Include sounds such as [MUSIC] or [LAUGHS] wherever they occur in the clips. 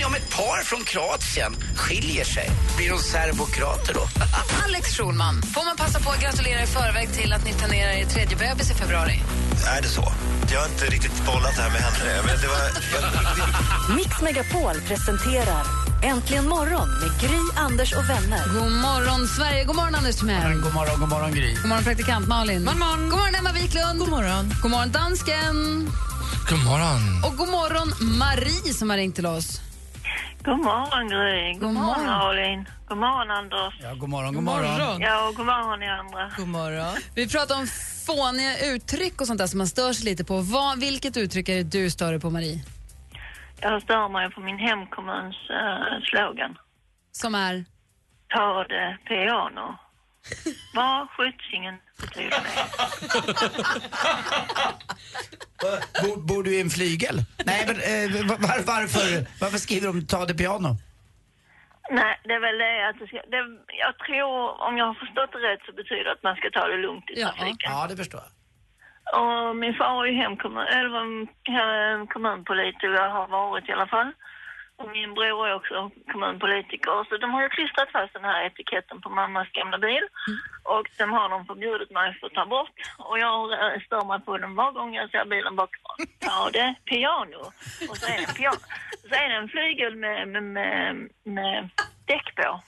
Hörrni, om ett par från Kroatien skiljer sig, blir de serbokroater då? [LAUGHS] Alex Schulman, får man passa på att gratulera i förväg till att ni planerar er tredje bebis i februari? Är det så? Jag har inte riktigt bollat det här med henne. Men det var, jag, [LAUGHS] Mix Megapol presenterar Äntligen morgon med Gry, Anders och vänner. God morgon, Sverige. God morgon, Anders Timell. God morgon, god morgon Gry. God morgon, praktikant Malin. God morgon, god morgon Emma Wiklund. God morgon. God morgon, dansken. God morgon. Och god morgon, Marie som har ringt till oss. God morgon Gry. God, God morgon. Malin. God morgon Anders. Ja, god morgon, god morgon. Ja, och god morgon ni andra. God morgon. Vi pratar om fåniga uttryck och sånt där som man stör sig lite på. Vad, vilket uttryck är det du stör dig på, Marie? Jag stör mig på min hemkommuns uh, slogan. Som är? Ta det piano. Vad skjutsingen betyder det? [LAUGHS] Bor, bor du i en flygel? Nej, men eh, var, varför, varför skriver de ta det piano? Nej, det är väl det att det ska, det, jag tror, om jag har förstått det rätt så betyder det att man ska ta det lugnt i Ja. trafiken. Ja, det förstår jag. Och min far är ju hemkommun, eller um, kommunpolitiker, har varit i alla fall. Och min bror är också kommunpolitiker. Så de har ju klistrat fast den här etiketten på mammas gamla bil. Och den har de förbjudit mig för att ta bort. Och jag eh, stör mig på den var gång jag ser bilen bakifrån. [LAUGHS] Ja, det är piano. Och så är det en, piano. Så är det en flygel med, med, med, med däck på.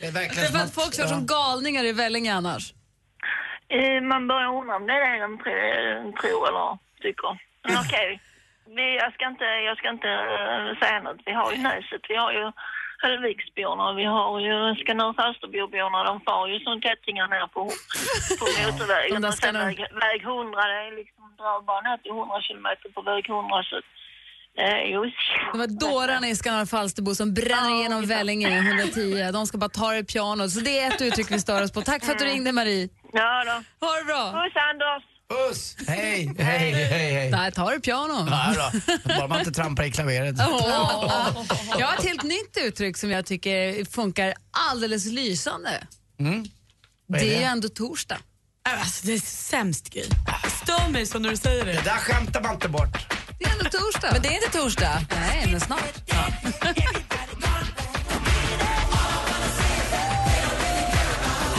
Det är verkligen Det är för att folk kör som galningar i Vellinge annars. Eh, Man börjar undra om det är det de tr- tror eller tycker. Men [LAUGHS] okej, vi, jag ska inte, jag ska inte eh, säga något. Vi har ju Näset, vi har ju Höllviksborna, vi har ju Skanör Falsterboborna. De far ju som tättingar ner på, på [LAUGHS] motorvägen. Och sen väg, väg 100, det är liksom, drar bara ner till 100 kilometer på väg 100. Så, eh, Det var dårarna i Skanör Falsterbo som bränner Ja, igenom. Vellinge 110. De ska bara ta det pianot. Så det är ett uttryck vi stör oss på. Tack för att du ringde, Marie. Ja då. Ha det bra. Puss Anders! Puss! [LAUGHS] Hej, hej, hej, hej. Nej, ta det piano. Då. Bara man inte trampar i klaveret. Jag har ett helt nytt uttryck som jag tycker funkar alldeles lysande. Mm. Vad är Det är det? ju ändå torsdag. Alltså, det är sämst grej. Stör mig så när du säger det. Det där skämtar man inte bort. Det är ändå torsdag. Men det är inte torsdag. Nej, men snart.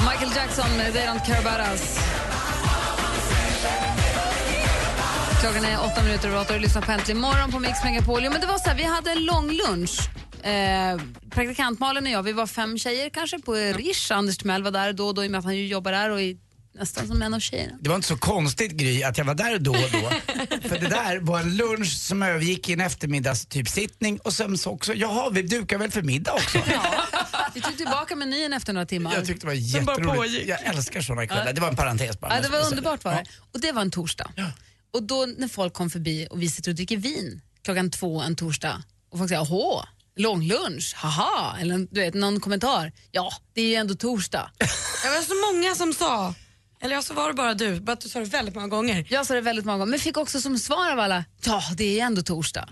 Michael Jackson med They Don't Care About Us. Klockan är åtta minuter över åtta och du lyssnar på Äntligen morgon på Mix Megapol. Men det var så här, vi hade en lång lunch. Eh, praktikant Malin och jag, vi var fem tjejer kanske på Rish. Anders Timell var där då och då i och med att han ju jobbar där och är nästan som en av tjejerna. Det var inte så konstigt Gry att jag var där då och då. [LAUGHS] För det där var en lunch som övergick i en eftermiddags typ sittning och sen så också, jaha vi dukar väl för middag också. [LAUGHS] Vi tog tillbaka menyn efter några timmar. Jag tyckte det var jätteroligt. Jag älskar sådana kvällar. Det var en parentes bara. Ja, det var underbart var Ja. det. Och det var en torsdag. Och då när folk kom förbi och vi sitter och dricker vin klockan två en torsdag och folk säger åhå, långlunch, haha, eller du vet någon kommentar. Ja, det är ju ändå torsdag. [LAUGHS] Det var så många som sa, eller så var det bara du, bara att du sa det väldigt många gånger. Jag sa det väldigt många gånger, men fick också som svar av alla, ja det är ju ändå torsdag.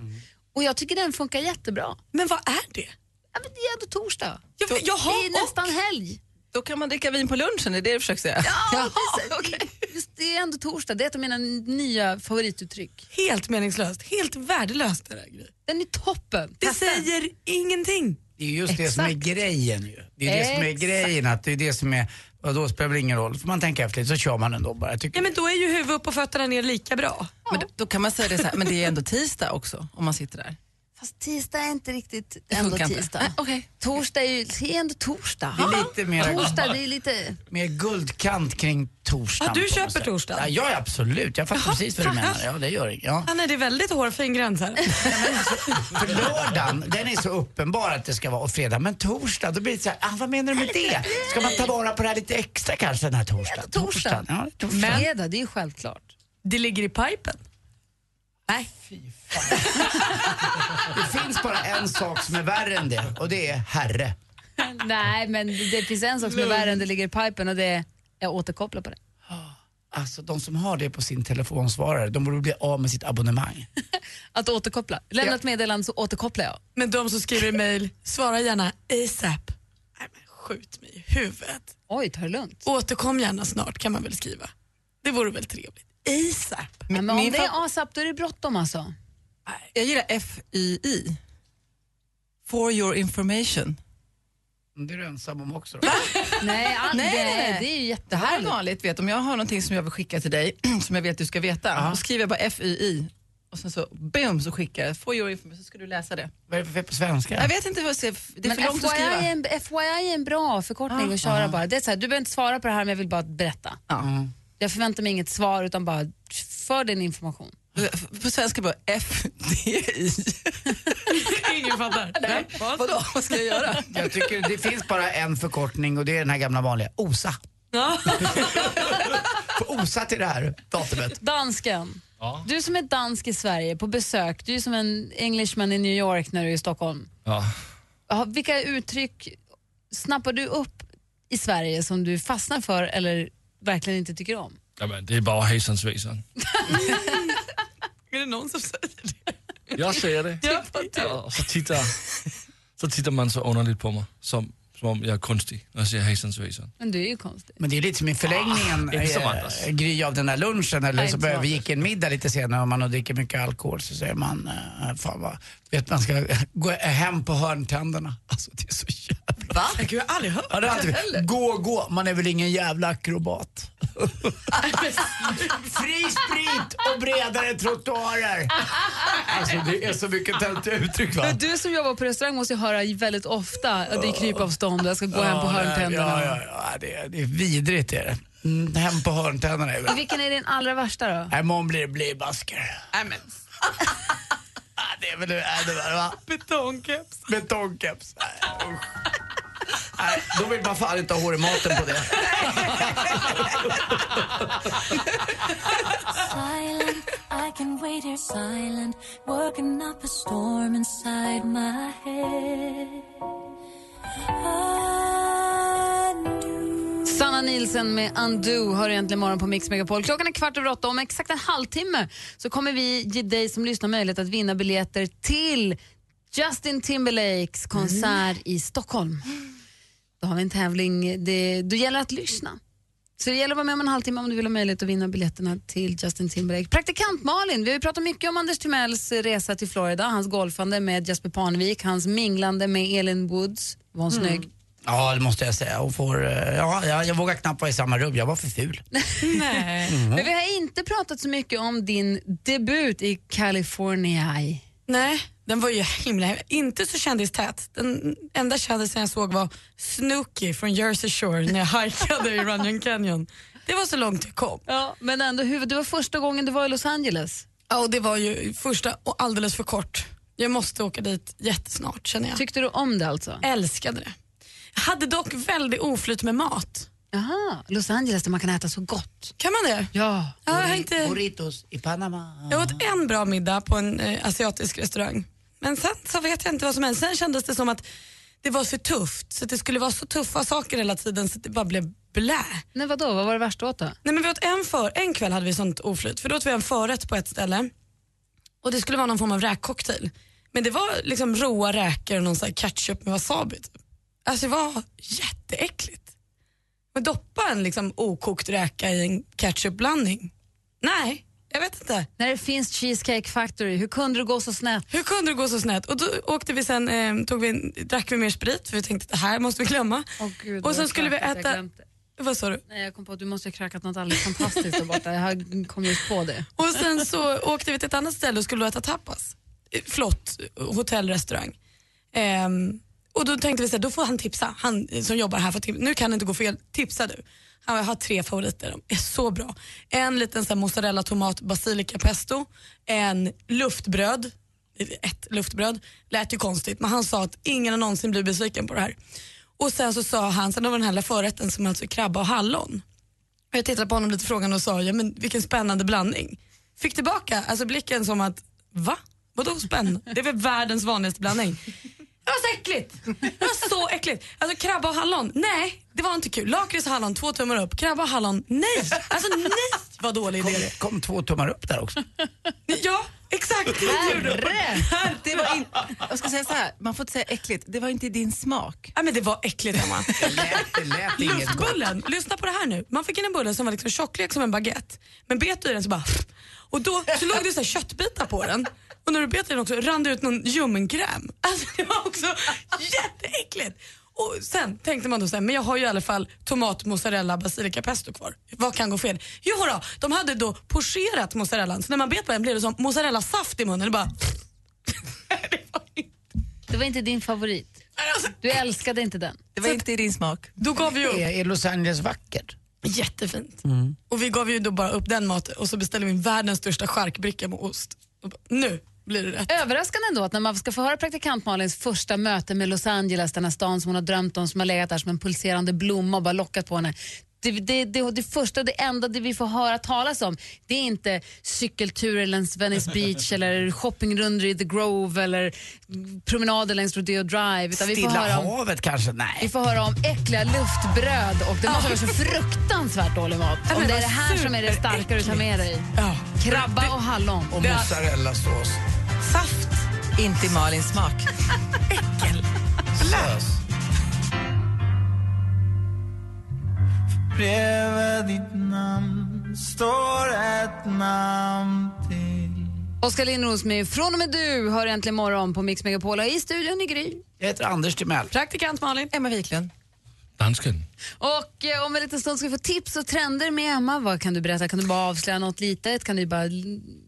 Och jag tycker den funkar jättebra. Men vad är det? Ja, men det är ändå torsdag. Jag, jaha, det är nästan helg. Då kan man dricka vin på lunchen, är det du försöker säga? Ja, [LAUGHS] precis. [LAUGHS] Just det är ändå torsdag. Det är ett av mina nya favorituttryck. helt meningslöst, helt värdelöst det där grejen. Den är toppen. Det Testa säger ingenting. Det är just det som är Exakt. grejen ju. Det är det som är Exakt. grejen, att det är det som är, och då spelar det ingen roll. Får man tänka efter lite så kör man ändå bara. Jag tycker Ja, men då är ju huvud upp och fötterna ner lika bra. Men då, då kan man säga det så här, men det är ändå tisdag också om man sitter där. Fast tisdag är inte riktigt ändå tisdag. Nej, [LAUGHS] okej. Torsdag är ju det är ändå torsdag. Det är lite mer- Torsdag, det är lite... mer guldkant kring torsdagen. Ja, du köper sätt. torsdagen? Ja, ja, absolut. Jag fattar precis vad du menar. Ja, det gör det. Ja. Ja, nej, det är väldigt hårfin gräns här. [LAUGHS] För lördagen, den är så uppenbar att det ska vara och fredag. Men torsdag, då blir det så här, ah, vad menar du med det? Ska man ta vara på det här lite extra kanske den här torsdagen? Torsdag. Ja, torsdag. Fredag, det är ju självklart. Det ligger i pipen. Nej. [LAUGHS] Det finns bara en sak som är värre än det och det är herre. Nej, men det finns en sak som är värre än det ligger i pipen och det är jag återkopplar på det. [GASPS] Alltså de som har det på sin telefonsvarare, de borde bli av med sitt abonnemang. [LAUGHS] Att återkoppla. Lämna ett meddelande så återkopplar jag. Men de som skriver i mail, svara gärna ASAP. Nej men skjut mig i huvudet. Oj, ta det lugnt. Återkom gärna snart kan man väl skriva. Det vore väl trevligt. ASAP. Men, men om det är ASAP då är det bråttom alltså. Jag gillar FYI. For your information. Det är du ensam om också. [LAUGHS] [LAUGHS] Nej, Nej, det, nej, nej. det är ju Det här är jättehärligt. vanligt. Vet, om jag har någonting som jag vill skicka till dig, [CLEARS THROAT] som jag vet du ska veta, då skriver jag bara FYI och sen så boom så skickar jag. For your information så ska du läsa det. Vad är det för fel på svenska? Jag vet inte, vad det är för Men långt att FYI skriva. är, en, FYI är en bra förkortning att köra bara. Det är så här, du behöver inte svara på det här men jag vill bara berätta. Jag förväntar mig inget svar utan bara för din information. På svenska bara FDI. [LAUGHS] Ingen fattar. Nej, vadå? Vad ska jag göra? Jag tycker det finns bara en förkortning och det är den här gamla vanliga, OSA. OSA [LAUGHS] till det här datumet. Dansken, du som är dansk i Sverige på besök, du är som en englishman i New York när du är i Stockholm. Ja. Ja, Vilka uttryck snappar du upp i Sverige som du fastnar för eller verkligen inte tycker om? Jamen, det är bara hejsan svejsan. Är [LAUGHS] det någon som säger det? Jag säger det. Ja, och så tittar, så tittar man så underligt på mig, som, som om jag är konstig, när jag säger hejsan svejsan. Men du är ju konstig. Men det är lite som i förlängningen, Ah, inte som Anders. Gry av den där lunchen eller Nej, så inte börjar som vi Anders. gick en middag lite senare och man dricker mycket alkohol så säger man, eh, fan vad, vet man ska gå hem på hörntänderna. Alltså det är så jävla... Va? Jag har aldrig hört Ja, det alltid, gå, gå, man är väl ingen jävla akrobat. [LAUGHS] Fri sprit och bredare trottoarer. Alltså det är så mycket töntiga uttryck va? Men du som jobbar på restaurang måste ju höra väldigt ofta att det är krypavstånd och jag ska gå hem på hörntänderna. Ja, ja, ja, det, är, det är vidrigt är det. Mm, hem på hörntänderna är det. Vilken är din allra värsta då? Nej, imorgon blir det blybasker. Nej Ah, [LAUGHS] det är väl det är det väl, va? betongkeps. Betongkeps. Nej, då vill man fan inte ha hår i maten på det. silent. I can wait here silent, working up a storm inside my head. Sanna Nielsen med Undo hör egentligen morgon på Mix Megapol. Klockan är kvart över åtta. Om exakt en halvtimme så kommer vi ge dig som lyssnar möjlighet att vinna biljetter till Justin Timberlakes konsert i Stockholm. Då har vi en tävling. Det, då gäller det att lyssna. Så det gäller att vara med om en halvtimme om du vill ha möjlighet att vinna biljetterna till Justin Timberlake. Praktikant Malin, vi har ju pratat mycket om Anders Timells resa till Florida, hans golfande med Jasper Parnevik, hans minglande med Elin Woods. Var hon snygg? Ja, det måste jag säga. Hon får, eh, ja, jag, jag vågar knappt vara i samma rum. Jag var för ful. [LAUGHS] Nej. Men vi har inte pratat så mycket om din debut i California. Nej, den var ju himla, inte så kändistät. Den enda kändisen jag såg var Snooki från Jersey Shore när jag [LAUGHS] hajkade i Runyon Canyon. Det var så långt jag kom. Ja, men ändå, det var första gången du var i Los Angeles. Ja, och det var ju första och alldeles för kort. Jag måste åka dit jättesnart känner jag. Tyckte du om det alltså? Älskade det. Jag hade dock väldigt oflyt med mat. Jaha, Los Angeles där man kan äta så gott. Kan man det? Ja. Ja, jag, inte... Burritos i Panama. jag åt en bra middag på en eh, asiatisk restaurang. Men sen så vet jag inte vad som hände. Sen kändes det som att det var för tufft. Så att det skulle vara så tuffa saker hela tiden så det bara blev blä. Nej, vadå? Vad var det värsta åt då? Nej, men vi åt en, för, en kväll hade vi sånt oflyt, för då åt vi en förrätt på ett ställe och det skulle vara någon form av räkcocktail. Men det var liksom råa räkor och någon sån här ketchup med wasabi. Typ. Alltså det var jätteäckligt. Men doppa en liksom okokt räka i en ketchupblandning? Nej, jag vet inte. När det finns Cheesecake Factory, hur kunde det gå så snett? Hur kunde det gå så snett? Och då åkte vi sen, eh, tog vi en, drack vi mer sprit för vi tänkte att det här måste vi glömma. Åh, Gud, och sen skulle vi äta... Vad sa du? Nej, jag kom på att du måste ha krökat något alldeles fantastiskt där borta. Jag kom just på det. [LAUGHS] Och sen så åkte vi till ett annat ställe och skulle äta tapas. Eh, Flott hotellrestaurang. Ehm, och då tänkte vi så här, då får han tipsa. Han eh, som jobbar här får tipsa. Nu kan det inte gå fel, tipsa du. Han bara, jag har tre favoriter, de är så bra. En liten så här, mozzarella tomat basilika pesto, en luftbröd, ett luftbröd, lät ju konstigt men han sa att ingen har någonsin blivit besviken på det här. Och sen så sa han, sen var den här lilla förrätten som alltså är krabba och hallon. Och Jag tittade på honom lite frågande och sa, ja men vilken spännande blandning. Fick tillbaka alltså blicken som att, va? Vadå spännande? Det är väl världens vanligaste blandning. Det var så äckligt. Det var så äckligt. Alltså krabba och hallon, nej det var inte kul. Lakrits och hallon, två tummar upp. Krabba och hallon, nej. Alltså nej vad dålig idé det. Kom två tummar upp där också. Ja, exakt. Herre! Det var in... Jag ska säga så här, man får inte säga äckligt, det var inte din smak. Ja, men det var äckligt Emma. Det lät, det lät inget gott. Luftbullen, lyssna på det här nu. Man fick in en bulle som var liksom tjocklek som en baguette. Men bet du i den så bara... Och då så låg det så här köttbitar på den. Och när du bet i den också rann det ut någon ljummenkräm. [LAUGHS] Alltså det var också jätteäckligt. Och sen tänkte man då så här, men jag har ju i alla fall tomat, mozzarella, basilika, pesto kvar. Vad kan gå fel? Jo då, de hade då pocherat mozzarellan så när man bet på den blev det som mozzarella-saft i munnen. Det bara... [LAUGHS] Det var inte din favorit. Du älskade inte den. Det var inte i din smak. Då gav vi upp. Är, är Los Angeles vackert? Jättefint. Och vi gav ju då bara upp den maten och så beställde vi världens största charkbricka med ost. Bara, Nu blir det rätt. Överraskande ändå att när man ska få höra praktikant Malins första möte med Los Angeles, den här stan som hon har drömt om, som har legat där som en pulserande blomma och bara lockat på henne. Det, det, det, det första, det enda det vi får höra talas om, det är inte cykelturer längs Venice Beach [LAUGHS] eller shoppingrundor i The Grove eller promenader längs Rodeo Drive. Utan vi, får Stilla höra om, havet kanske? vi Nej. får höra om äckliga luftbröd och det måste vara så fruktansvärt dålig mat. Ja, Om men det är det här som är det starka du tar med dig. Ja. Krabba och hallon. Och mozzarellasås. Saft. Inte i Malins smak. [LAUGHS] Sös. Bredvid ditt namn står ett namn till Oskar Lindros med Från och med du hör äntligen morgon på Mix Megapol i studion i Gry. Jag heter Anders Timell. Praktikant Malin. Emma Wiklund. Dansken. Och eh, om en liten stund ska vi få tips och trender med Emma. Vad kan du berätta? Kan du bara avslöja något litet? Kan du bara...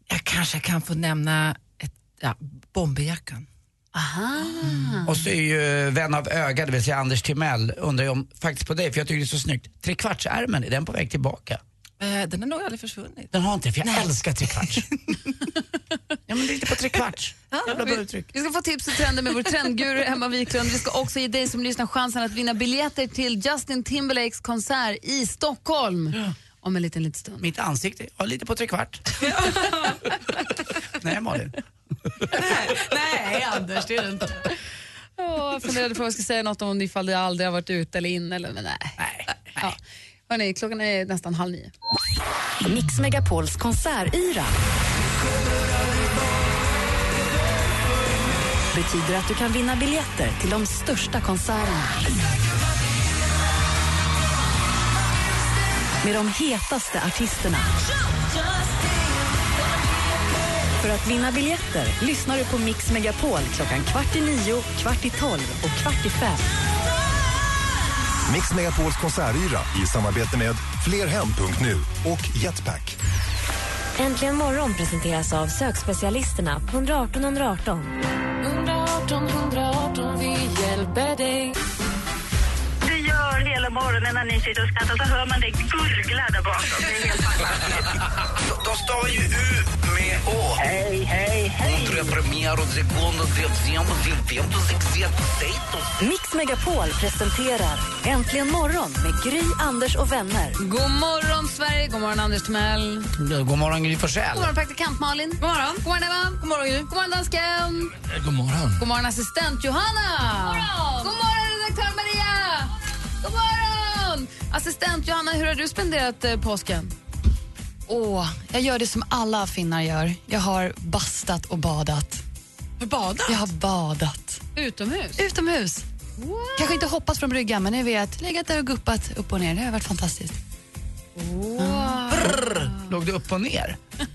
Jag kanske kan få nämna ett, ja, bomberjackan. Aha. Och så är ju vän av öga, det vill säga Anders Timell, undrar jag om, faktiskt på dig, för jag tycker det är så snyggt. Trekvartsärmen, är den på väg tillbaka? Eh, den har nog aldrig försvunnit. Den har inte för jag älskar trekvarts. [LAUGHS] ja men lite på trekvarts. Jävla bra Vi, uttryck. vi ska få tips och trender med vår trendguru Emma Wiklund. Vi ska också ge dig som lyssnar chansen att vinna biljetter till Justin Timberlakes konsert i Stockholm. Om en liten, liten stund. Mitt ansikte, ja lite på trekvart. [LAUGHS] Nej Malin. Nej Anders, det är det inte. Jag funderade på om jag ska säga något om ifall det aldrig har varit ute eller in. Eller, men nej. Nej. Ja. Hörrni, klockan är nästan halv nio. Mix Megapols konsertyra betyder att du kan vinna biljetter till de största konserterna. Med de hetaste artisterna. För att vinna biljetter lyssnar du på Mix Megapol klockan kvart i nio, kvart i tolv och kvart i fem. Mix Megapols konsertyra i samarbete med flerhem.nu och Jetpack. Äntligen morgon presenteras av sökspecialisterna på 118 118. 118 118, vi hjälper dig. Det gör hela morgonen när ni sitter och skrattar så hör man det gurgla där bakom. Det är helt fantastiskt. De stavar ju U Å. Hej, hej, hej. Segundo, tercero, vivendo, sexto, sexto. Mix Megapol presenterar Äntligen morgon med Gry, Anders och vänner. God morgon Sverige, god morgon Anders Timell. God morgon Gry Forssell. God morgon praktikant Malin. God morgon. God morgon Emma. God morgon Gry. God morgon dansken. God morgon. God morgon assistent Johanna. God morgon. God morgon redaktör Maria. God morgon. Assistent Johanna, hur har du spenderat eh, påsken? Åh, jag gör det som alla finnar gör. Jag har bastat och badat. Badat? Jag har badat. Utomhus? Utomhus. Kanske inte hoppat från bryggan, men ni vet, legat där och guppat upp och ner. Det har varit fantastiskt. Brrr. Låg du upp och ner? Nej,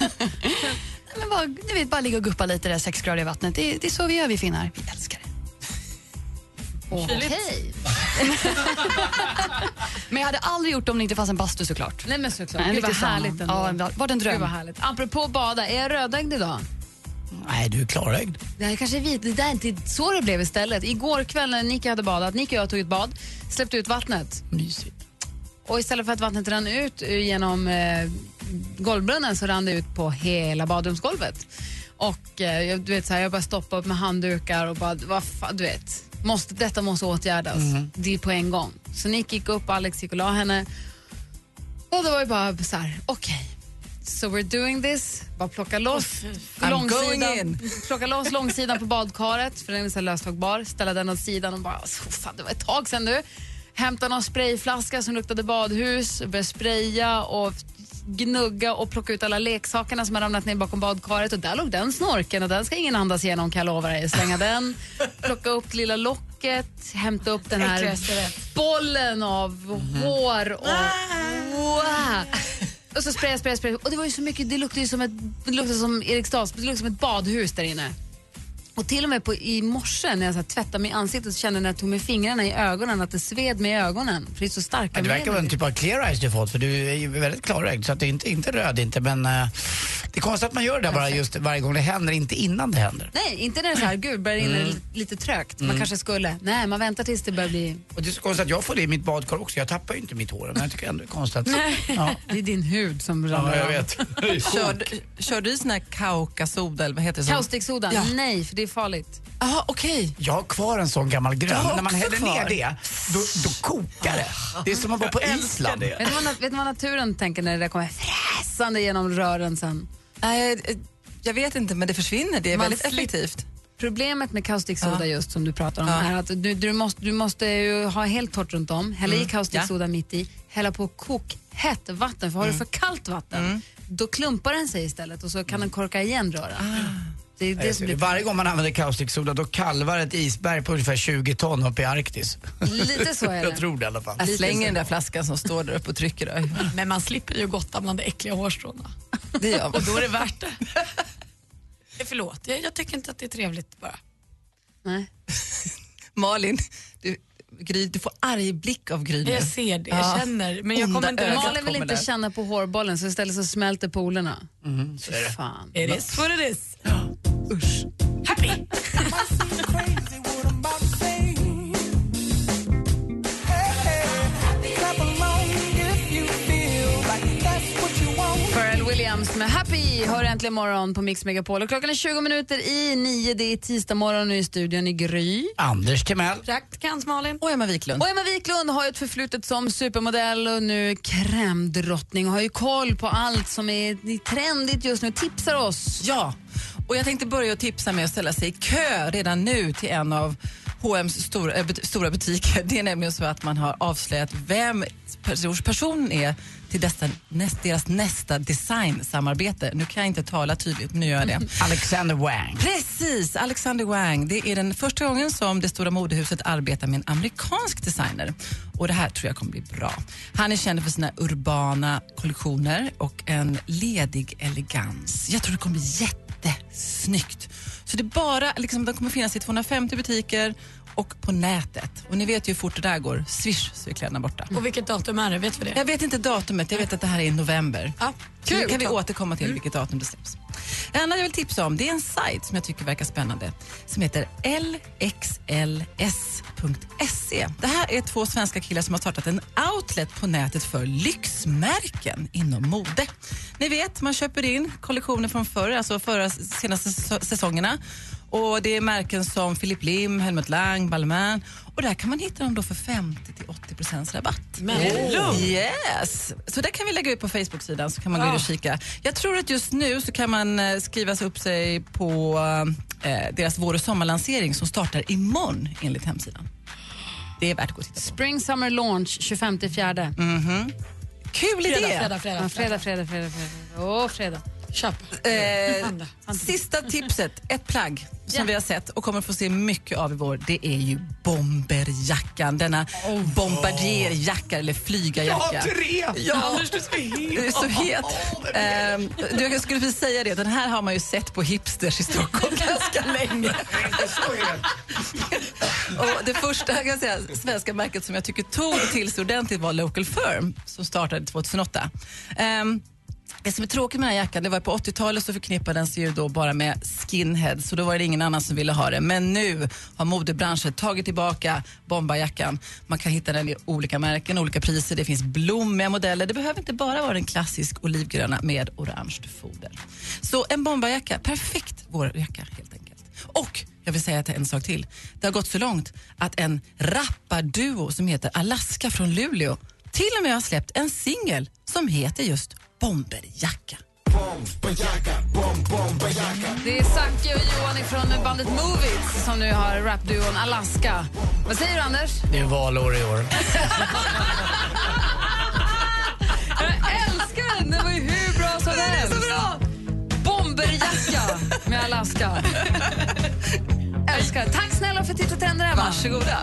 [LAUGHS] Men bara, ni vet, bara ligga och guppa lite där sex grader i vattnet. Det, det är så vi gör, vi finnar. Vi älskar det. Okej. [LAUGHS] Men jag hade aldrig gjort det om det inte fanns en bastu såklart. Nej men såklart. Nej, Gud vad härligt ändå. Ja, var det en dröm? Gud vad härligt. Apropå bada, är jag rödögd idag? Nej, du är klarögd. Det här kanske är vit. Det där är inte så det blev istället. Igår kväll när Nika hade badat, Nika och jag tog ett bad, släppte ut vattnet. Mysigt. Och istället för att vattnet rann ut genom eh, golvbrunnen så rann det ut på hela badrumsgolvet. Och eh, jag- du vet, så här, jag bara stoppade upp med handdukar och bara, vad fan, du vet, måste, detta måste åtgärdas. Mhm. Det är på en gång. Så Nick gick upp, Alex gick och la henne. Och det var ju bara så här, okej. So we're doing this. Bara plocka loss, I'm långsidan, plocka loss långsidan på badkaret, för den är så löstagbar. Ställa den åt sidan och bara, oh, fan det var ett tag sedan du. Hämta någon sprayflaska som luktade badhus, börja spraya och gnugga och plocka ut alla leksakerna som har ramlat ner bakom badkaret. Och där låg den snorken och den ska ingen andas igenom kan jag lova dig. Slänga den, [LAUGHS] plocka upp lilla locket, hämta upp den här bollen av hår och... Wow. Och så spraya, spraya, spraya. Och det var ju så mycket, det luktade ju som ett, det luktade som Eriksdals, det luktade som ett badhus där inne. Och till och med på, i morse när jag så här, tvättade mig i ansiktet så kände jag när jag tog med fingrarna i ögonen att det sved mig i ögonen. För det är så starka Ja, det verkar vara en typ av clear eyes du fått för du är ju väldigt klarögd så att det är inte, inte röd inte men eh, det är konstigt att man gör det där bara just varje gång det händer, inte innan det händer. Nej, inte när det är så här, gud, börjar rinna Mm. lite, trögt. Man Mm. kanske skulle. Nej, man väntar tills det börjar bli... Och det är så konstigt att jag får det i mitt badkar också, jag tappar ju inte mitt hår men jag tycker ändå det är konstigt att... [LAUGHS] Nej, Ja. det är din hud som Ja, ramlar jag av. vet. [LAUGHS] Körde, körde du sån här kaukasoda eller vad heter det? Kaustiksoda? Ja. Nej, för det är farligt. Jaha, okej. Jag har kvar en sån gammal grön. När man häller ner det, då, då kokar det. Det är som att vara på Island. Vet du, vad, vet du vad naturen tänker när det där kommer fräsande genom rören sen? Nej, eh, jag vet inte, men det försvinner. Det är Man väldigt effektivt. Problemet med kaustiksoda Ja. just som du pratar om Ja. är att du, du, måste, du måste ju ha helt torrt runt om, hälla i Mm. kaustiksoda mitt i, hälla på kokhett vatten. För har du för kallt vatten, då klumpar den sig istället och så kan den korka igen rören. Det är det som blir Varje gång man använder kaustiksoda då kalvar ett isberg på ungefär 20 ton uppe i Arktis. Lite så är [LAUGHS] det. Jag tror det i alla fall. Jag slänger den där flaskan som står där uppe och trycker. Där. Men man slipper ju gotta bland de äckliga hårstråna. Det gör man. Och då är det värt det. Förlåt, jag, jag tycker inte att det är trevligt bara. Nej. [LAUGHS] Malin, du, Gry, du får arg blick av Gry. Jag ser det, jag Ja. känner. Men jag kommer inte... Malin vill inte där. känna på hårbollen så istället så smälter polerna. Mm, så är det. Fan. It is what it is. Usch. Happy! Pharrell Williams med Happy hör äntligen morgon på Mix Megapol. Och klockan är 20 minuter i nio. Det är tisdag morgon och i studion i Gry. Anders Timell. Praktikant Malin. Och Emma Wiklund. Och Emma Wiklund har ju ett förflutet som supermodell och nu krämdrottning och har ju koll på allt som är trendigt just nu. Tipsar oss. Ja, och jag tänkte börja tipsa med att ställa sig i kö redan nu till en av H&M's stora, äh, but- stora butiker. [LAUGHS] Det är nämligen så att man har avslöjat vem pers- personen är till dessa, näst, deras nästa designsamarbete. Nu kan jag inte tala tydligt, men nu gör jag det. [LAUGHS] Alexander Wang. Precis, Alexander Wang. Det är den första gången som det stora modehuset arbetar med en amerikansk designer. Och Det här tror jag kommer bli bra. Han är känd för sina urbana kollektioner och en ledig elegans. Jag tror det kommer bli jättesnyggt. Så det är bara, liksom, de kommer finnas i 250 butiker och på nätet. Och ni vet ju hur fort det där går. Swish så är kläderna borta. Och vilket datum är det? Vet vi det? Jag vet inte datumet, jag vet att det här är i november. Ja, Så nu kul. kan vi återkomma till vilket datum det släpps. Det andra jag vill tipsa om det är en sajt som jag tycker verkar spännande som heter lxls.se. Det här är två svenska killar som har startat en outlet på nätet för lyxmärken inom mode. Ni vet, man köper in kollektioner från förr, alltså förra senaste säsongerna. Och Det är märken som Philip Lim, Helmut Lang, Balmain. Och där kan man hitta dem då för 50-80 rabatt. Men Oh. Yes! Så där kan vi lägga ut på Facebook-sidan så kan man gå in och kika. Jag tror att just nu så kan man eh, skriva upp sig på eh, deras vår och sommarlansering som startar imorgon enligt hemsidan. Det är värt att gå och titta på. Spring Summer Launch 25 fjärde. Mhm. Kul idé! Fredag, fredag, fredag. Ja, fredag, fredag, fredag. fredag. Åh, fredag. Köp. Eh, sista tipset, ett plagg som Ja. vi har sett och kommer få se mycket av i vår, det är ju bomberjackan. Denna bombardierjacka eller flygarjacka. Jag har tre! Ja, Anders, du är så het. du är så het. Ehm, du, jag skulle vilja säga det, den här har man ju sett på hipsters i Stockholm [LAUGHS] ganska länge. [LAUGHS] Och det första kan jag säga, svenska märket som jag tycker tog till sig ordentligt var Local Firm som startade 2008. Ehm, det som är tråkigt med den här jackan, det var på 80-talet så förknippades den ju då bara med skinheads så då var det ingen annan som ville ha den. Men nu har modebranschen tagit tillbaka bombarjackan. Man kan hitta den i olika märken, olika priser. Det finns blommiga modeller. Det behöver inte bara vara en klassisk olivgröna med orange foder. Så en bombarjacka, perfekt vårjacka helt enkelt. Och jag vill säga till en sak till. Det har gått så långt att en rapparduo som heter Alaska från Luleå till och med har släppt en singel som heter just Bomberjacka. Det är Zacke och Johan från bandet Movits som nu har rapduon Alaska. Vad säger du, Anders? Det är valår i år. [LAUGHS] Jag älskar den! Den var ju hur bra som helst. så bra! Bomberjacka med Alaska. [LAUGHS] älskar Tack snälla för tips och trender, Emma. Varsågoda.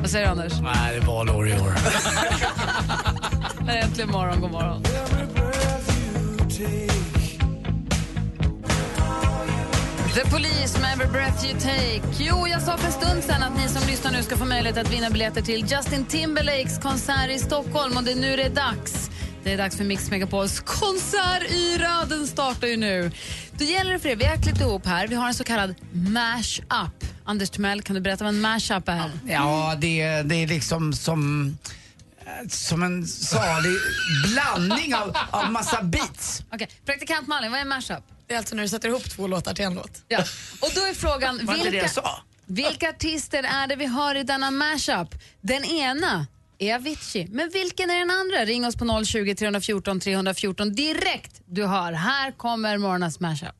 Vad säger du, Anders? Nej, det är valår i år. [LAUGHS] här är äntligen morgon. God morgon. The Police med Every Breath You Take. Jo, jag sa för en stund sen att ni som lyssnar nu ska få möjlighet att vinna biljetter till Justin Timberlakes konsert i Stockholm och det är nu det är dags. Det är dags för Mix Megapols konsertyra. Den startar ju nu. Då gäller det för er, vi har klippt ihop här, vi har en så kallad mash-up. Anders Timell, kan du berätta vad en mash-up är? Ja, det, är- det är liksom som, som en salig blandning av, av massa beats. Okej, Praktikant Malin, vad är mash-up? Det är alltså när du sätter ihop två låtar till en låt. Ja. Och då är frågan, Var det det vilka, jag sa? vilka artister är det vi hör i denna mashup? Den ena är Avicii, men vilken är den andra? Ring oss på 020 314 314 direkt du hör. Här kommer morgonens mashup.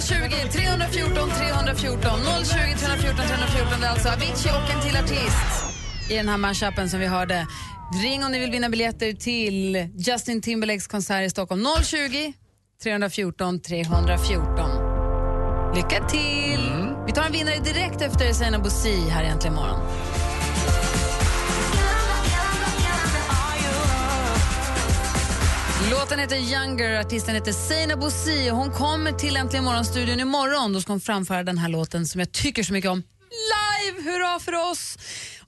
020 314 314 020 314 314. Det är alltså Avicii och en till artist i den här mashupen som vi hörde. Ring om ni vill vinna biljetter till Justin Timberlakes konsert i Stockholm. 020 314 314. Lycka till! Vi tar en vinnare direkt efter Seinabo Bosi här i Äntligen morgon. Låten heter Younger, artisten heter Seinabo Bosi hon kommer till Äntligen Morgonstudion imorgon. Då ska hon framföra den här låten som jag tycker så mycket om. Live! Hurra för oss!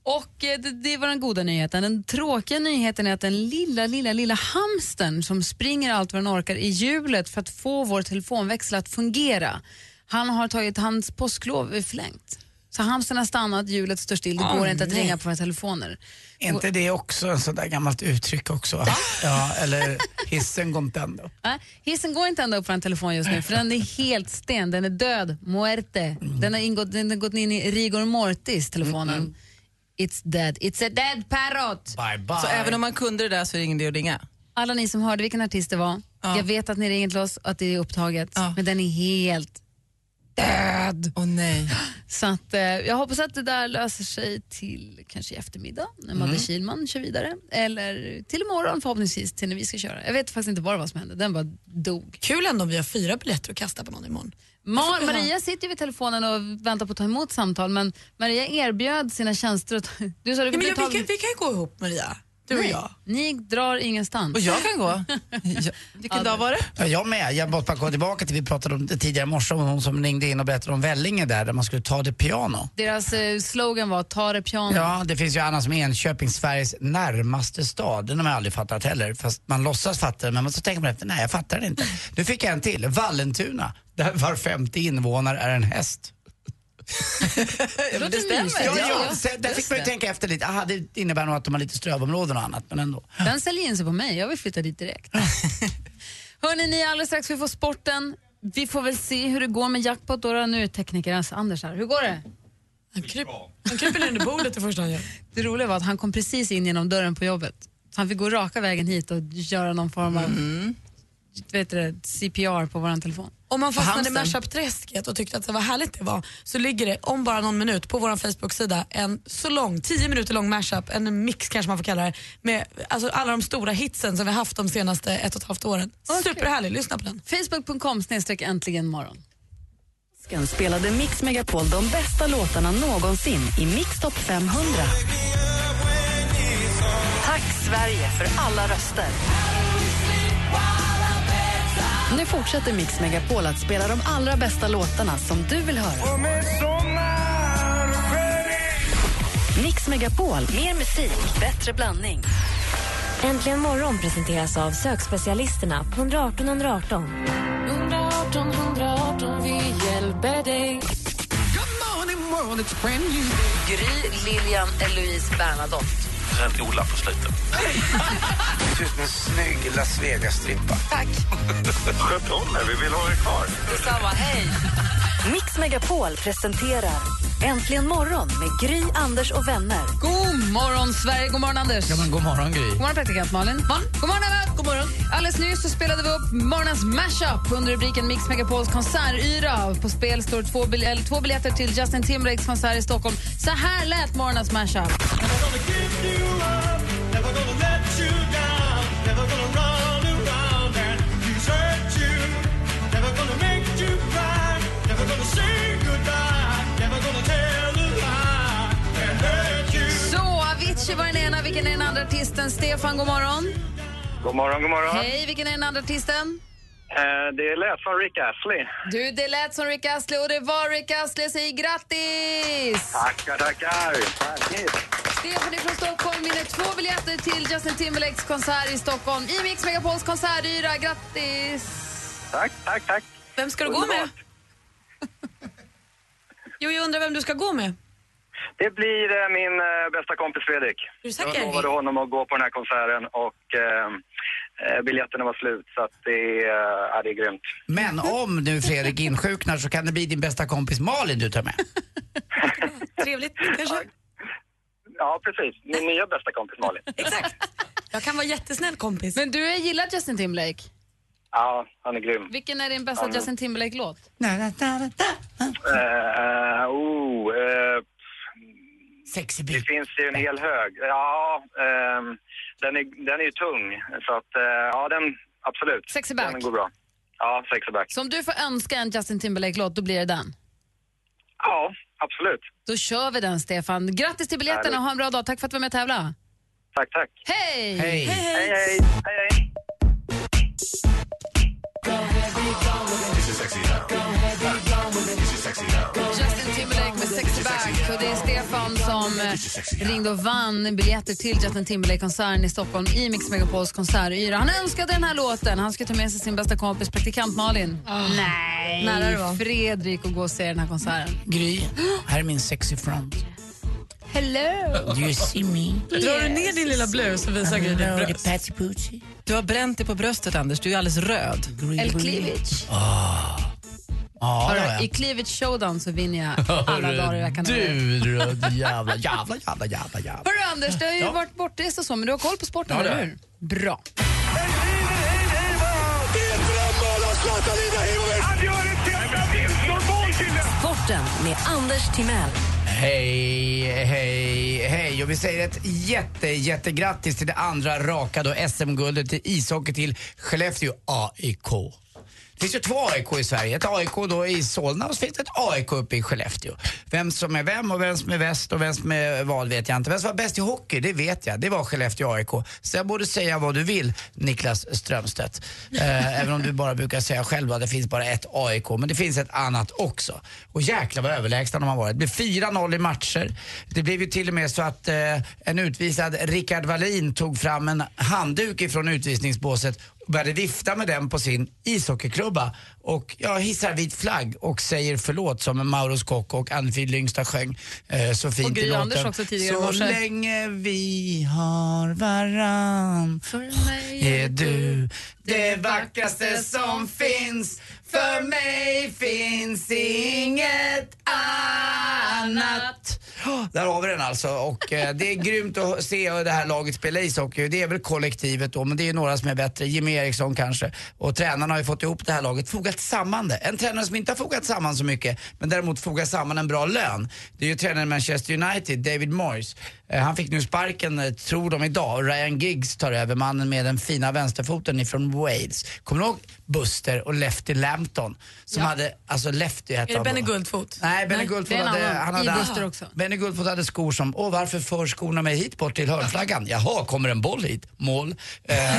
Och eh, det, det var den goda nyheten. Den tråkiga nyheten är att den lilla, lilla, lilla hamstern som springer allt vad den orkar i hjulet för att få vår telefonväxel att fungera. Han har tagit, hans påsklov är förlängt. Så hamstern har stannat, hjulet står still, det Åh, går inte att nej. ringa på våra telefoner. Är inte det också ett sånt där gammalt uttryck också? [LAUGHS] Ja, eller hissen går inte ända upp. Nej, hissen går inte ända upp på en telefon just nu för den är helt sten, den är död, muerte. Den, har ingått, den har gått in i rigor mortis, telefonen. It's dead, it's a dead parrot. Bye, bye. Så även om man kunde det där så är det att ringa? Alla ni som hörde vilken artist det var, jag vet att ni ringer till oss och att det är upptaget, men den är helt död. Åh nej. Så att, eh, jag hoppas att det där löser sig till kanske i eftermiddag när Madde Mm. Kihlman kör vidare. Eller till imorgon förhoppningsvis till när vi ska köra. Jag vet faktiskt inte vad det var som hände, den bara dog. Kul ändå om vi har fyra biljetter att kasta på någon imorgon. Mar- Maria sitter ju vid telefonen och väntar på att ta emot samtal men Maria erbjöd sina tjänster. Du sa du Ja, men jag, vi, kan, vi kan gå ihop Maria, du och Nej, jag. Ni drar ingenstans. Och jag kan gå. Vilken dag var det? Ja, jag med. Jag måste bara gå tillbaka till vi pratade om det tidigare i morse om hon som ringde in och berättade om Vellinge där, där man skulle ta det piano. Deras eh, slogan var ta det piano. Ja, det finns ju Anna som Enköping, Sveriges närmaste stad. Den har man aldrig fattat heller. Fast man låtsas fatta det, men man så tänker man efter, nej jag fattar det inte. Nu fick jag en till, Vallentuna, där var femte invånare är en häst. Ja, men det stämmer. Ja, ja, ja. där fick man ju tänka efter lite. Aha, det innebär nog att de har lite strövområden och annat, men ändå. Den säljer in sig på mig, jag vill flytta dit direkt. [LAUGHS] Hörni, ni alldeles strax vi får sporten. Vi får väl se hur det går med jackpot. Då. Nu är tekniker alltså Anders här. Hur går det? Han, kryp, han kryper under bordet det första han gör. Det roliga var att han kom precis in genom dörren på jobbet. Så han fick gå raka vägen hit och göra någon form av vet du, CPR på vår telefon. Om man fastnade i mashup-träsket och tyckte att det var härligt det var så ligger det om bara någon minut på vår Facebook-sida en så lång, 10 minuter lång mashup, en mix kanske man får kalla det, med alltså, alla de stora hitsen som vi haft de senaste ett och ett halvt åren. Superhärlig, lyssna på den. Facebook.com snedstreck äntligen morgon. Spelade Mix Megapol de bästa låtarna någonsin i Mix Top 500. Tack Sverige för alla röster. Nu fortsätter Mix Megapol att spela de allra bästa låtarna som du vill höra. Mix Megapol, mer musik, bättre blandning. Äntligen morgon presenteras av sökspecialisterna på 118 118. 118 118, vi hjälper dig. Gry, Lilian, Eloise, Bernadotte. Sen Ola på slutet. Du är en snygg Las Vegas-strippa. Tack. [LAUGHS] Sköt om er, vi vill ha er kvar. Detsamma, hej! Mix Megapol presenterar Äntligen morgon med Gry, Anders och vänner. God morgon, Sverige. God morgon, Anders. Ja, men god morgon, Gry. God morgon, praktikant Malin. God morgon, Emma. God morgon. Alldeles nyss så spelade vi upp morgonens mashup under rubriken Mix Megapols konsertyra. På spel står två, bil eller två biljetter till Justin Timberlakes konsert i Stockholm. Så här lät morgonens mashup. Så, Avicii var den ena. Vilken är den andra artisten? Stefan, god morgon. God morgon, god morgon. Hej, vilken är den andra artisten? Eh, det lät som Rick Astley. Du, det lät som Rick Astley och det var Rick Astley. Jag säger grattis! Tackar, tackar. Tack. Stefan från Stockholm vinner två biljetter till Justin Timberlakes konsert i Stockholm i Mix Megapols konsertyra. Grattis! Tack, tack, tack. Vem ska du gå med? Jo, jag undrar vem du ska gå med. Det blir eh, min eh, bästa kompis Fredrik. Du? Jag lovade honom att gå på den här konserten och eh, eh, biljetterna var slut så att det, eh, ja, det är grymt. Men om nu Fredrik insjuknar så kan det bli din bästa kompis Malin du tar med. [LAUGHS] Trevligt kanske? Ja, precis. Min nya bästa kompis Malin. [LAUGHS] Exakt. Jag kan vara jättesnäll kompis. Men du gillar Justin Timberlake? Ja, han är grym. Vilken är din bästa Han- Justin Timberlake-låt? Eh, oh, eh, Sexy Det finns ju en hel hög. Ja, ehm, den, är, den är ju tung. Så att, eh, ja, den, absolut. Sexy back. Den går bra. Ja, sexy back. Så om du får önska en Justin Timberlake-låt, då blir det den? Ja, absolut. Då kör vi den, Stefan. Grattis till biljetterna och ha en bra dag. Tack för att du var med och tävla. Tack, tack. Hej! Hej. Hej, Hej, hej. hej, hej. Justin Timberlake med Sexy Back. Och det är Stefan som eh, ringde och vann biljetter till Justin Timberlake-konserten i Stockholm i Mix Megapols konsertyra. Han önskade den här låten. Han ska ta med sig sin bästa kompis, praktikant Malin. Nej, Nära det var. Fredrik och gå och se den här konserten. Gry, här är min sexy front. Hello! Do you see me? Drar du ner din lilla blus och visar Gry ditt bröst? Patsy. Du har bränt dig på bröstet, Anders. Du är alldeles röd. El Cleavage. Ja, det har I. Cleavage Showdown så vinner jag [LAUGHS] alla dagar i veckan. Du, du jävla, jävla, jävla, jävla, jävla. Hörru Anders, du har ju Ja. varit bortrest och så, men du har koll på sporten, Ja, det eller hur? Bra. Sporten med Anders Timell. Hej, hej, hej. Och vi säger ett jätte, jättegrattis till det andra raka då SM-guldet i ishockey till Skellefteå AIK. Det finns ju två AIK i Sverige. Ett AIK då i Solna och så finns det ett AIK uppe i Skellefteå. Vem som är vem och vem som är väst och vem som är vad vet jag inte. Vem som var bäst i hockey, det vet jag. Det var Skellefteå AIK. Så jag borde säga vad du vill, Niklas Strömstedt. Eh, även om du bara brukar säga själv att det finns bara ett AIK. Men det finns ett annat också. Och jäklar vad överlägsna de har varit. Det blev 4-0 i matcher. Det blev ju till och med så att eh, en utvisad Rickard Wallin tog fram en handduk ifrån utvisningsbåset började vifta med den på sin ishockeyklubba och ja, hissar vit flagg och säger förlåt som Mauro Scocco och Ann-Frid Lyngstad sjöng eh, så fint Och Gry i låten. Anders också tidigare Så morse. länge vi har varann För mig är du det vackraste som finns För mig finns inget annat Där har vi den alltså och eh, det är grymt att se det här laget spela ishockey. Det är väl kollektivet då men det är några som är bättre. Jimmy Eriksson kanske. Och tränarna har ju fått ihop det här laget, fogat samman det. En tränare som inte har fogat samman så mycket men däremot fogat samman en bra lön. Det är ju tränaren i Manchester United, David Moyes. Eh, Han fick nu sparken, eh, tror de idag. Ryan Giggs tar över, mannen med den fina vänsterfoten ifrån Wales. Kommer du ihåg Buster och Lefty Lampton? Som Ja. hade, alltså Lefty hette Är det han Benny. Guldfot? Nej, Benny Nej, Guldfot hade, han I hade, Buster också. Benny Guldfot hade skor som, åh varför för skorna mig hit bort till hörnflaggan? Jaha, kommer en boll hit? Mål. Eh, [LAUGHS]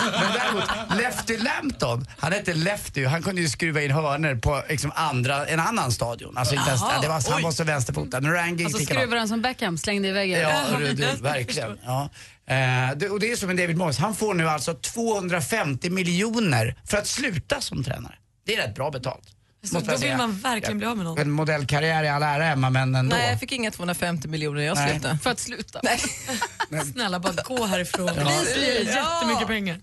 Men däremot, Lefty Lampton, han hette Lefty han kunde ju skruva in hörnor på liksom andra, en annan stadion. Alltså inte ens, det var, han oj. var så vänsterfotad. Alltså skruvar den som Beckham, slängde i väggen. Ja, du, du, verkligen. Ja. Eh, det, och det är som med David Moyes, han får nu alltså 250 miljoner för att sluta som tränare. Det är rätt bra betalt. Så måste då vill säga. man verkligen bli av med någon. En modellkarriär i all ära Emma, men ändå. Nej, jag fick inga 250 miljoner jag Nej. slutade. För att sluta. [LAUGHS] Snälla bara gå härifrån. Ja. Det blir jättemycket pengar.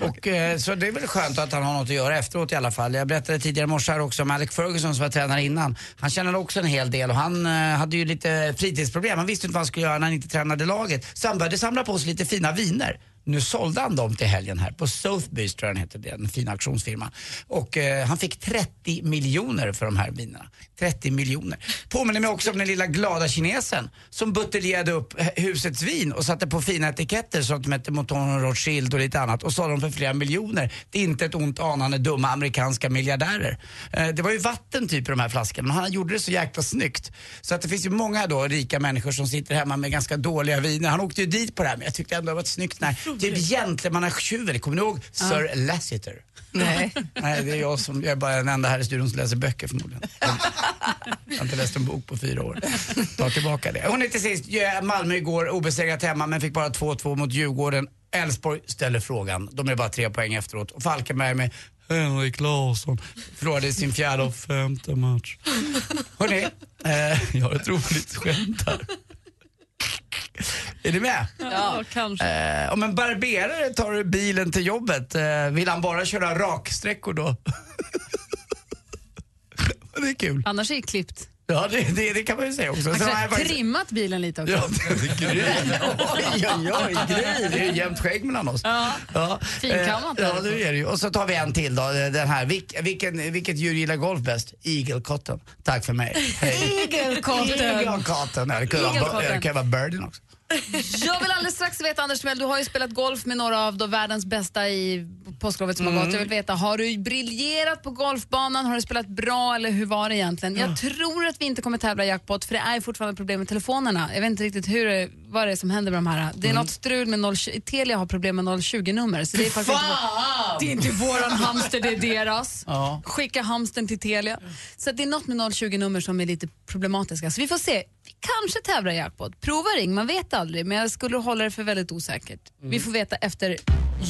Och, eh, så det är väl skönt att han har något att göra efteråt i alla fall. Jag berättade tidigare i morse här också om Alec Ferguson som var tränare innan. Han tjänade också en hel del och han eh, hade ju lite fritidsproblem. Han visste inte vad han skulle göra när han inte tränade laget. Så han började samla på sig lite fina viner. Nu sålde han dem till helgen här på Sotheby's tror jag den heter, den en fin auktionsfirma. Och eh, han fick 30 miljoner för de här vinerna. 30 miljoner. Påminner mig också om den lilla glada kinesen som buteljerade upp husets vin och satte på fina etiketter så att de hette Mouton Rothschild och lite annat och sålde dem för flera miljoner. Det är inte ett ont anande dumma amerikanska miljardärer. Eh, det var ju vatten typ i de här flaskorna men han gjorde det så jäkla snyggt. Så att det finns ju många då rika människor som sitter hemma med ganska dåliga viner. Han åkte ju dit på det här men jag tyckte ändå det var ett snyggt när Typ gentlemannatjuven, kommer ni ihåg Sir Lassiter? Nej. Nej, det är jag som, jag är bara den enda här i studion som läser böcker förmodligen. Jag har inte läst en bok på fyra år. Ta tillbaka det. Hon är till sist, Malmö igår obesegrat hemma men fick bara 2-2 mot Djurgården. Elfsborg ställer frågan, de är bara tre poäng efteråt. Och Falkenberg med Henrik Larsson förlorade sin fjärde och femte match. Hörrni, eh, jag har ett roligt skämt här. Är ni med? Ja, kanske. Eh, om en barberare tar bilen till jobbet, eh, vill han bara köra raksträckor då? [LAUGHS] det är kul. Annars är det klippt. Ja, det, det, det kan man ju säga också. Han har kanske jag har faktiskt- trimmat bilen lite också. Ja, det är Gry. [LAUGHS] Oj, oj, oj, Gry. Det är ju jämnt skägg mellan oss. Ja. Ja. Finkammat Eh, Ja, det är det ju. Och så tar vi en till då, den här. Vilk, vilken, vilket djur gillar golf bäst? Igelkotten. Tack för mig. [LAUGHS] Igelkotten. Igelkotten. det kan vara birdien också. Jag vill alldeles strax veta, Anders Timell, du har ju spelat golf med några av de världens bästa i påsklovet som har Mm. gått. Jag vill veta, har du briljerat på golfbanan? Har du spelat bra eller hur var det egentligen? Jag tror att vi inte kommer tävla jackpot för det är fortfarande problem med telefonerna. Jag vet inte riktigt hur det, vad det är som händer med de här. Det är Mm. något strul med 020, Telia har problem med 020-nummer. Så det är faktiskt inte, vår- det är inte våran hamster, det är deras. Ja. Skicka hamstern till Telia. Så det är något med 020-nummer som är lite problematiska. Så vi får se. Vi kanske tävlar jackpot. Prova ring, man vet aldrig. Men jag skulle hålla det för väldigt osäkert. Vi får veta efter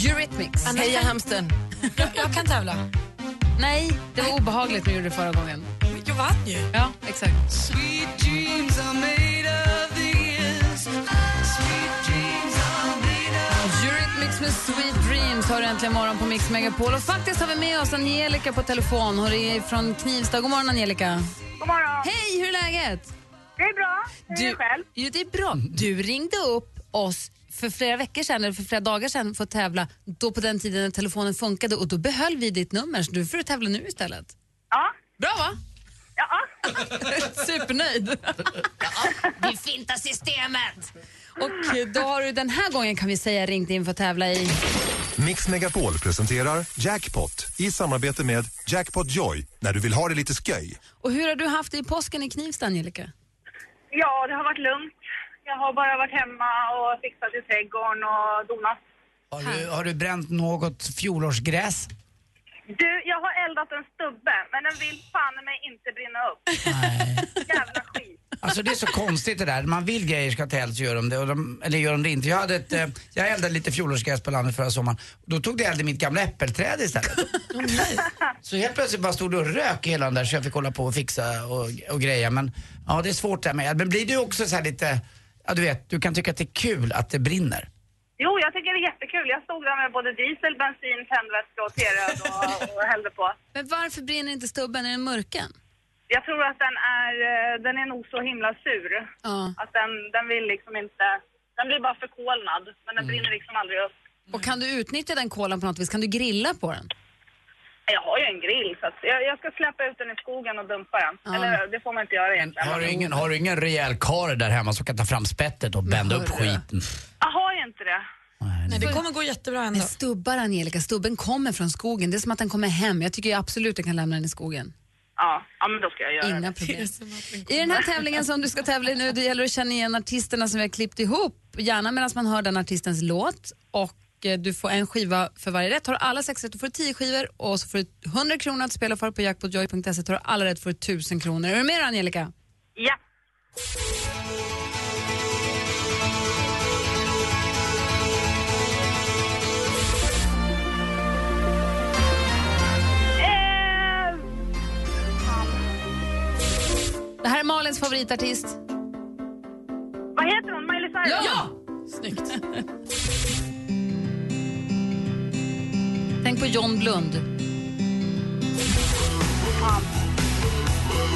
Eurythmics. Anna, Heja hamsten. Jag, jag kan tävla. Nej, det var obehagligt när du gjorde det förra gången. Jag vann ju. Ja, exakt. Eurythmics med Sweet Dreams har du äntligen morgon på Mix Megapol. Och faktiskt har vi med oss Angelica på telefon. Hon är från Knivsta. God morgon Angelica. God morgon. Hej, hur är läget? Det är bra. Hur är det själv? Jo, det är bra. Du ringde upp oss för flera veckor sedan, eller för flera dagar sedan för att tävla, då på den tiden när telefonen funkade och då behöll vi ditt nummer, så du får tävla nu istället. Ja. Bra va? Ja. [LAUGHS] Supernöjd. Vi fintar systemet. Och då har du den här gången kan vi säga ringt in för att tävla i... Mix Megapol presenterar Jackpot i samarbete med Jackpot Joy när du vill ha det lite sköj. Och hur har du haft det i påsken i Knivsta, Angelica? Ja, det har varit lugnt. Jag har bara varit hemma och fixat i trädgården och donat. Har du, har du bränt något fjolårsgräs? Du, jag har eldat en stubbe, men den vill fan mig inte brinna upp. Jävla skit. Alltså det är så konstigt det där. Man vill grejer ska till så gör de det. Och de, eller gör de det inte. Jag, hade ett, eh, jag eldade lite fjolårsgräs på landet förra sommaren. Då tog det eld i mitt gamla äppelträd istället. Så helt plötsligt bara stod det och rök i hela den där så jag fick hålla på och fixa och, och greja. Men ja, det är svårt det här med eld. Men blir du också så här lite, ja du vet, du kan tycka att det är kul att det brinner. Jo, jag tycker det är jättekul. Jag stod där med både diesel, bensin, tändvätska och T-röd och, och hällde på. Men varför brinner inte stubben? Är den mörken? Jag tror att den är, eh, den är nog så himla sur. Ja. Att den, den vill liksom inte, den blir bara förkolnad, men den brinner liksom aldrig upp. Och kan du utnyttja den kolan på något vis? Kan du grilla på den? Jag har ju en grill så att jag, jag ska släppa ut den i skogen och dumpa den. Ja. Eller det får man inte göra egentligen. Har du ingen, har du ingen rejäl karl där hemma som kan ta fram spettet och bända upp skiten? Jag har ju inte det. Nej, det kommer gå jättebra ändå. Men stubbar, Angelica, stubben kommer från skogen. Det är som att den kommer hem. Jag tycker absolut du kan lämna den i skogen. Ja, ja men då ska jag göra Inga det. problem. [LAUGHS] I den här tävlingen som du ska tävla i nu, det gäller att känna igen artisterna som vi har klippt ihop. Gärna medan man hör den artistens låt. Och eh, du får en skiva för varje rätt. Har du alla sex rätt, då får du 10 skivor och så får du 100 kronor att spela för på jackpotjoy.se. Tar du alla rätt får du 1000 kronor. Är du med då, Angelica? Ja. Favoritartist? Vad heter hon? Miley Cyrus? Ja! Snyggt. Tänk på John Blund.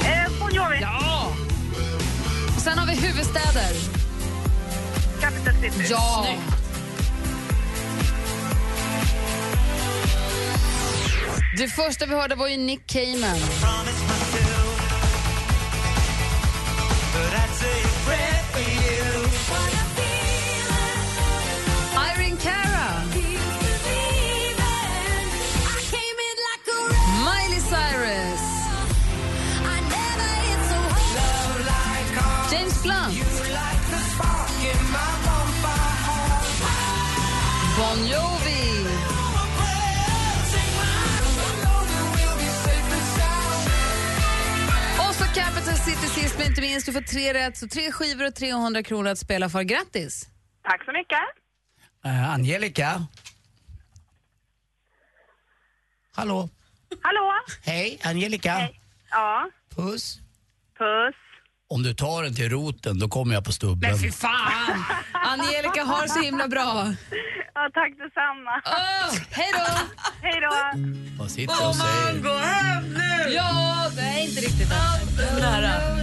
Eh, Bon Jovi? Ja! Och sen har vi huvudstäder. Capital City? Ja! Det första vi hörde var ju Nick Cayman. Capital City sist men inte minst. Du får tre rätt, så tre skivor och 300 kronor att spela för. Grattis! Tack så mycket. Eh, Angelica? Hallå? Hallå? Hej, Angelica? Ja, Puss. puss. Om du tar den till roten, då kommer jag på stubben. Men fy fan! [LAUGHS] Angelica har så himla bra. Ja, tack detsamma. Oh, hej då! Hej då! Vad sitter och säger? gå hem nu! Ja, det är inte riktigt. Nära.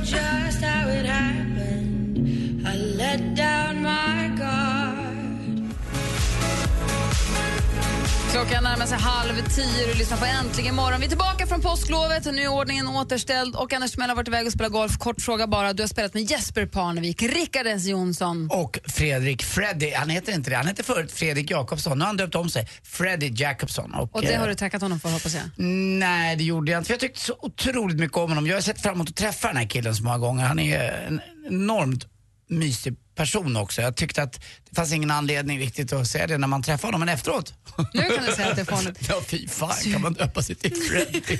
Klockan närmar sig halv tio och lyssnar på Äntligen morgon. Vi är tillbaka från påsklovet och nu är ordningen återställd. Och Anders Timell har varit iväg och spelat golf. Kort fråga bara. Du har spelat med Jesper Parnevik, Rickard S Jonsson. Och Fredrik Freddy, han heter inte det, han hette förut Fredrik Jakobsson. Nu har han döpt om sig, Freddy Jacobson. Och, Och det har eh, du tackat honom för hoppas jag. Nej, det gjorde jag inte. För jag tyckte så otroligt mycket om honom. Jag har sett fram emot att träffa den här killen så många gånger. Han är en enormt mysig person också. Jag tyckte att det fanns ingen anledning riktigt att säga det när man träffade honom, men efteråt. Nu kan du säga att det är fånigt. [LAUGHS] Ja, fy fan kan man döpa sig till Freddy.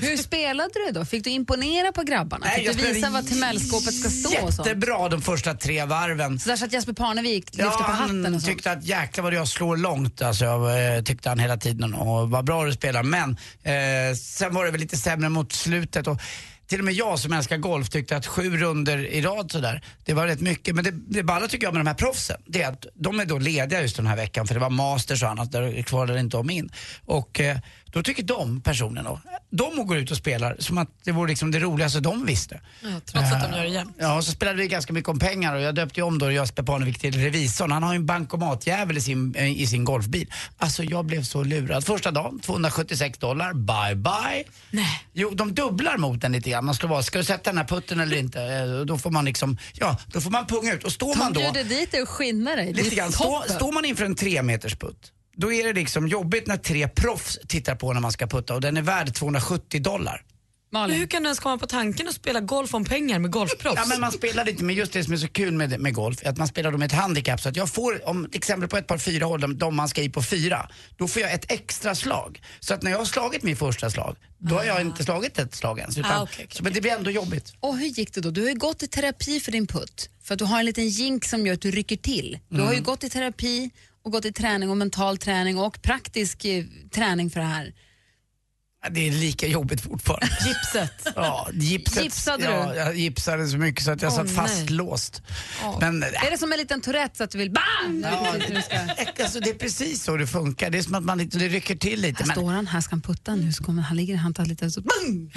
Hur spelade du då? Fick du imponera på grabbarna? Fick jag du visa var Timellskåpet ska stå och sånt? Jättebra de första tre varven. Så där satt Jesper Parnevik lyfte Ja, på hatten och sånt? tyckte att jäklar vad jag slår långt, alltså, jag, eh, tyckte han hela tiden. Och vad bra du spelar. Men eh, sen var det väl lite sämre mot slutet. Och, till och med jag som älskar golf tyckte att sju runder i rad sådär, det var rätt mycket. Men det, det balla tycker jag med de här proffsen, det är att de är då lediga just den här veckan för det var masters och annat, där kvalade inte de in. Och eh, då tycker de personerna, de går ut och spelar som att det vore liksom det roligaste de visste. Ja, trots att de gör det jämt. Ja, och så spelade vi ganska mycket om pengar och jag döpte ju om då Jesper Parnevik till revisorn. Han har ju en bankomatjävel i sin, eh, i sin golfbil. Alltså jag blev så lurad. Första dagen, 276 dollar, bye bye. Nej. Jo, de dubblar mot den lite grann. Man slår vad, ska du sätta den här putten eller inte? Eh, Då får man liksom, ja, då får man punga ut. Och står man De då... bjuder dit dig och skinnar dig. Lite grann. Stå, toppen. står man inför en tre meters putt, då är det liksom jobbigt när tre proffs tittar på när man ska putta och den är värd 270 dollar. Men hur kan du ens komma på tanken att spela golf om pengar med golfproffs? Ja, men man spelar inte, men just det som är så kul med, med golf är att man spelar då med ett handikapp. Så att jag får, om till exempel på ett par fyra hål, de, de man ska i på fyra, då får jag ett extra slag. Så att när jag har slagit min första slag, då har jag inte slagit ett slag ens. Utan, Ah, okej, okej, så, men det blir ändå jobbigt. Och hur gick det då? Du har ju gått i terapi för din putt. För att du har en liten jink som gör att du rycker till. Du har ju Mm. gått i terapi och gått i träning och mental träning och praktisk eh, träning för det här. Ja, Det är lika jobbigt fortfarande. Gipset. [LAUGHS] Ja, gipset. Gipsade ja, du? Jag gipsade så mycket så att jag Åh, satt fastlåst. Ja. Men, Är det som en liten Tourette så att du vill BAM! Ja, Du ska- alltså, det är precis så det funkar. Det är som att man lite, det rycker till lite. Här Men, står han, här ska han putta nu så kommer han ligger han tar lite så BAM!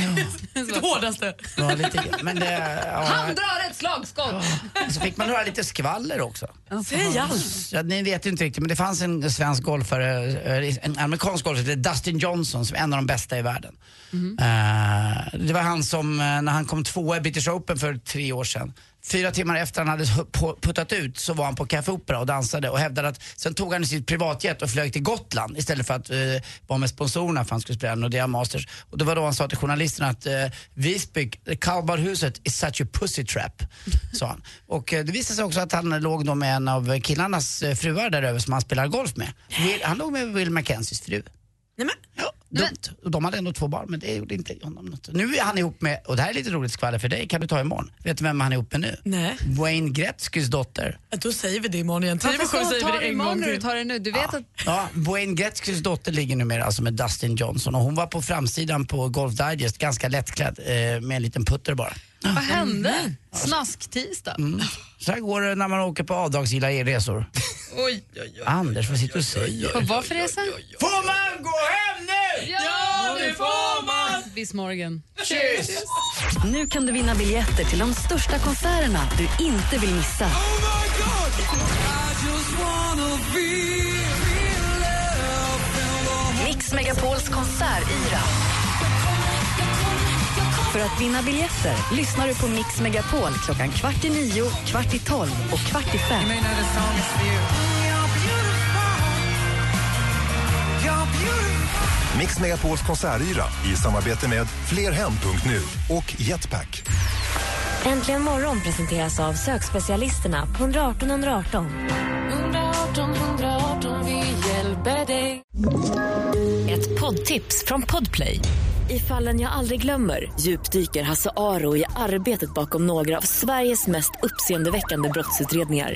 [LAUGHS] Det hårdaste. ja, lite. Men det, ja, Han drar ett slagskott! Så fick man höra lite skvaller också. Säg allt. Ja, ni vet ju inte riktigt, men det fanns en svensk golfare, eh, en amerikansk golfare, Dustin Johnson, som är en av de bästa i världen. Eh, det var han som, eh, när han kom tvåa i British Open för tre år sedan, Fyra timmar efter han hade puttat ut så var han på Café Opera och dansade och hävdade att sen tog han sitt privatjet och flög till Gotland istället för att eh, vara med sponsorerna för han skulle spela Nordea Masters. Och det var då han sa till journalisterna att eh, Visby, kallbadhuset is such a pussy trap, [LAUGHS] sa han. Och eh, det visade sig också att han låg då med en av killarnas eh, fruar där över som han spelar golf med. Will, han låg med Will Mackenzies fru. Nej, men. Ja. Dumt. Och de hade ändå två barn men det gjorde inte honom något. Nu är han ihop med, och det här är lite roligt skvaller för dig, kan du ta imorgon. Vet du vem han är ihop med nu? Nej. Wayne Gretzkys dotter. Ja, Då säger vi det imorgon igen. Varför ska säger ta vi det imorgon när du tar det nu? Du vet att... Ja, Wayne Gretzkys dotter ligger numera alltså med Dustin Johnson och hon var på framsidan på Golf Digest ganska lättklädd eh, med en liten putter bara. Vad hände? Snask-tisdag? Mm. Så här går det när man åker på avdragsgilla resor. Oj, oj, oj. Anders, vad sitter du och säger? På vad för resa? Får man gå hem? Ja, det får man! Bis morgon. Kyss! Nu kan du vinna biljetter till de största konserterna du inte vill missa. Mix Megapols konsertyra. För att vinna biljetter lyssnar du på Mix Megapol klockan kvart i nio, kvart i tolv och kvart i fem. Mix Megapols konsertyra i samarbete med Flerhem.nu och Jetpack. Äntligen morgon presenteras av sökspecialisterna på 118 118. 118 118, vi hjälper dig. Ett poddtips från Podplay. I fallen jag aldrig glömmer djupdyker Hasse Aro i arbetet bakom några av Sveriges mest uppseendeväckande brottsutredningar.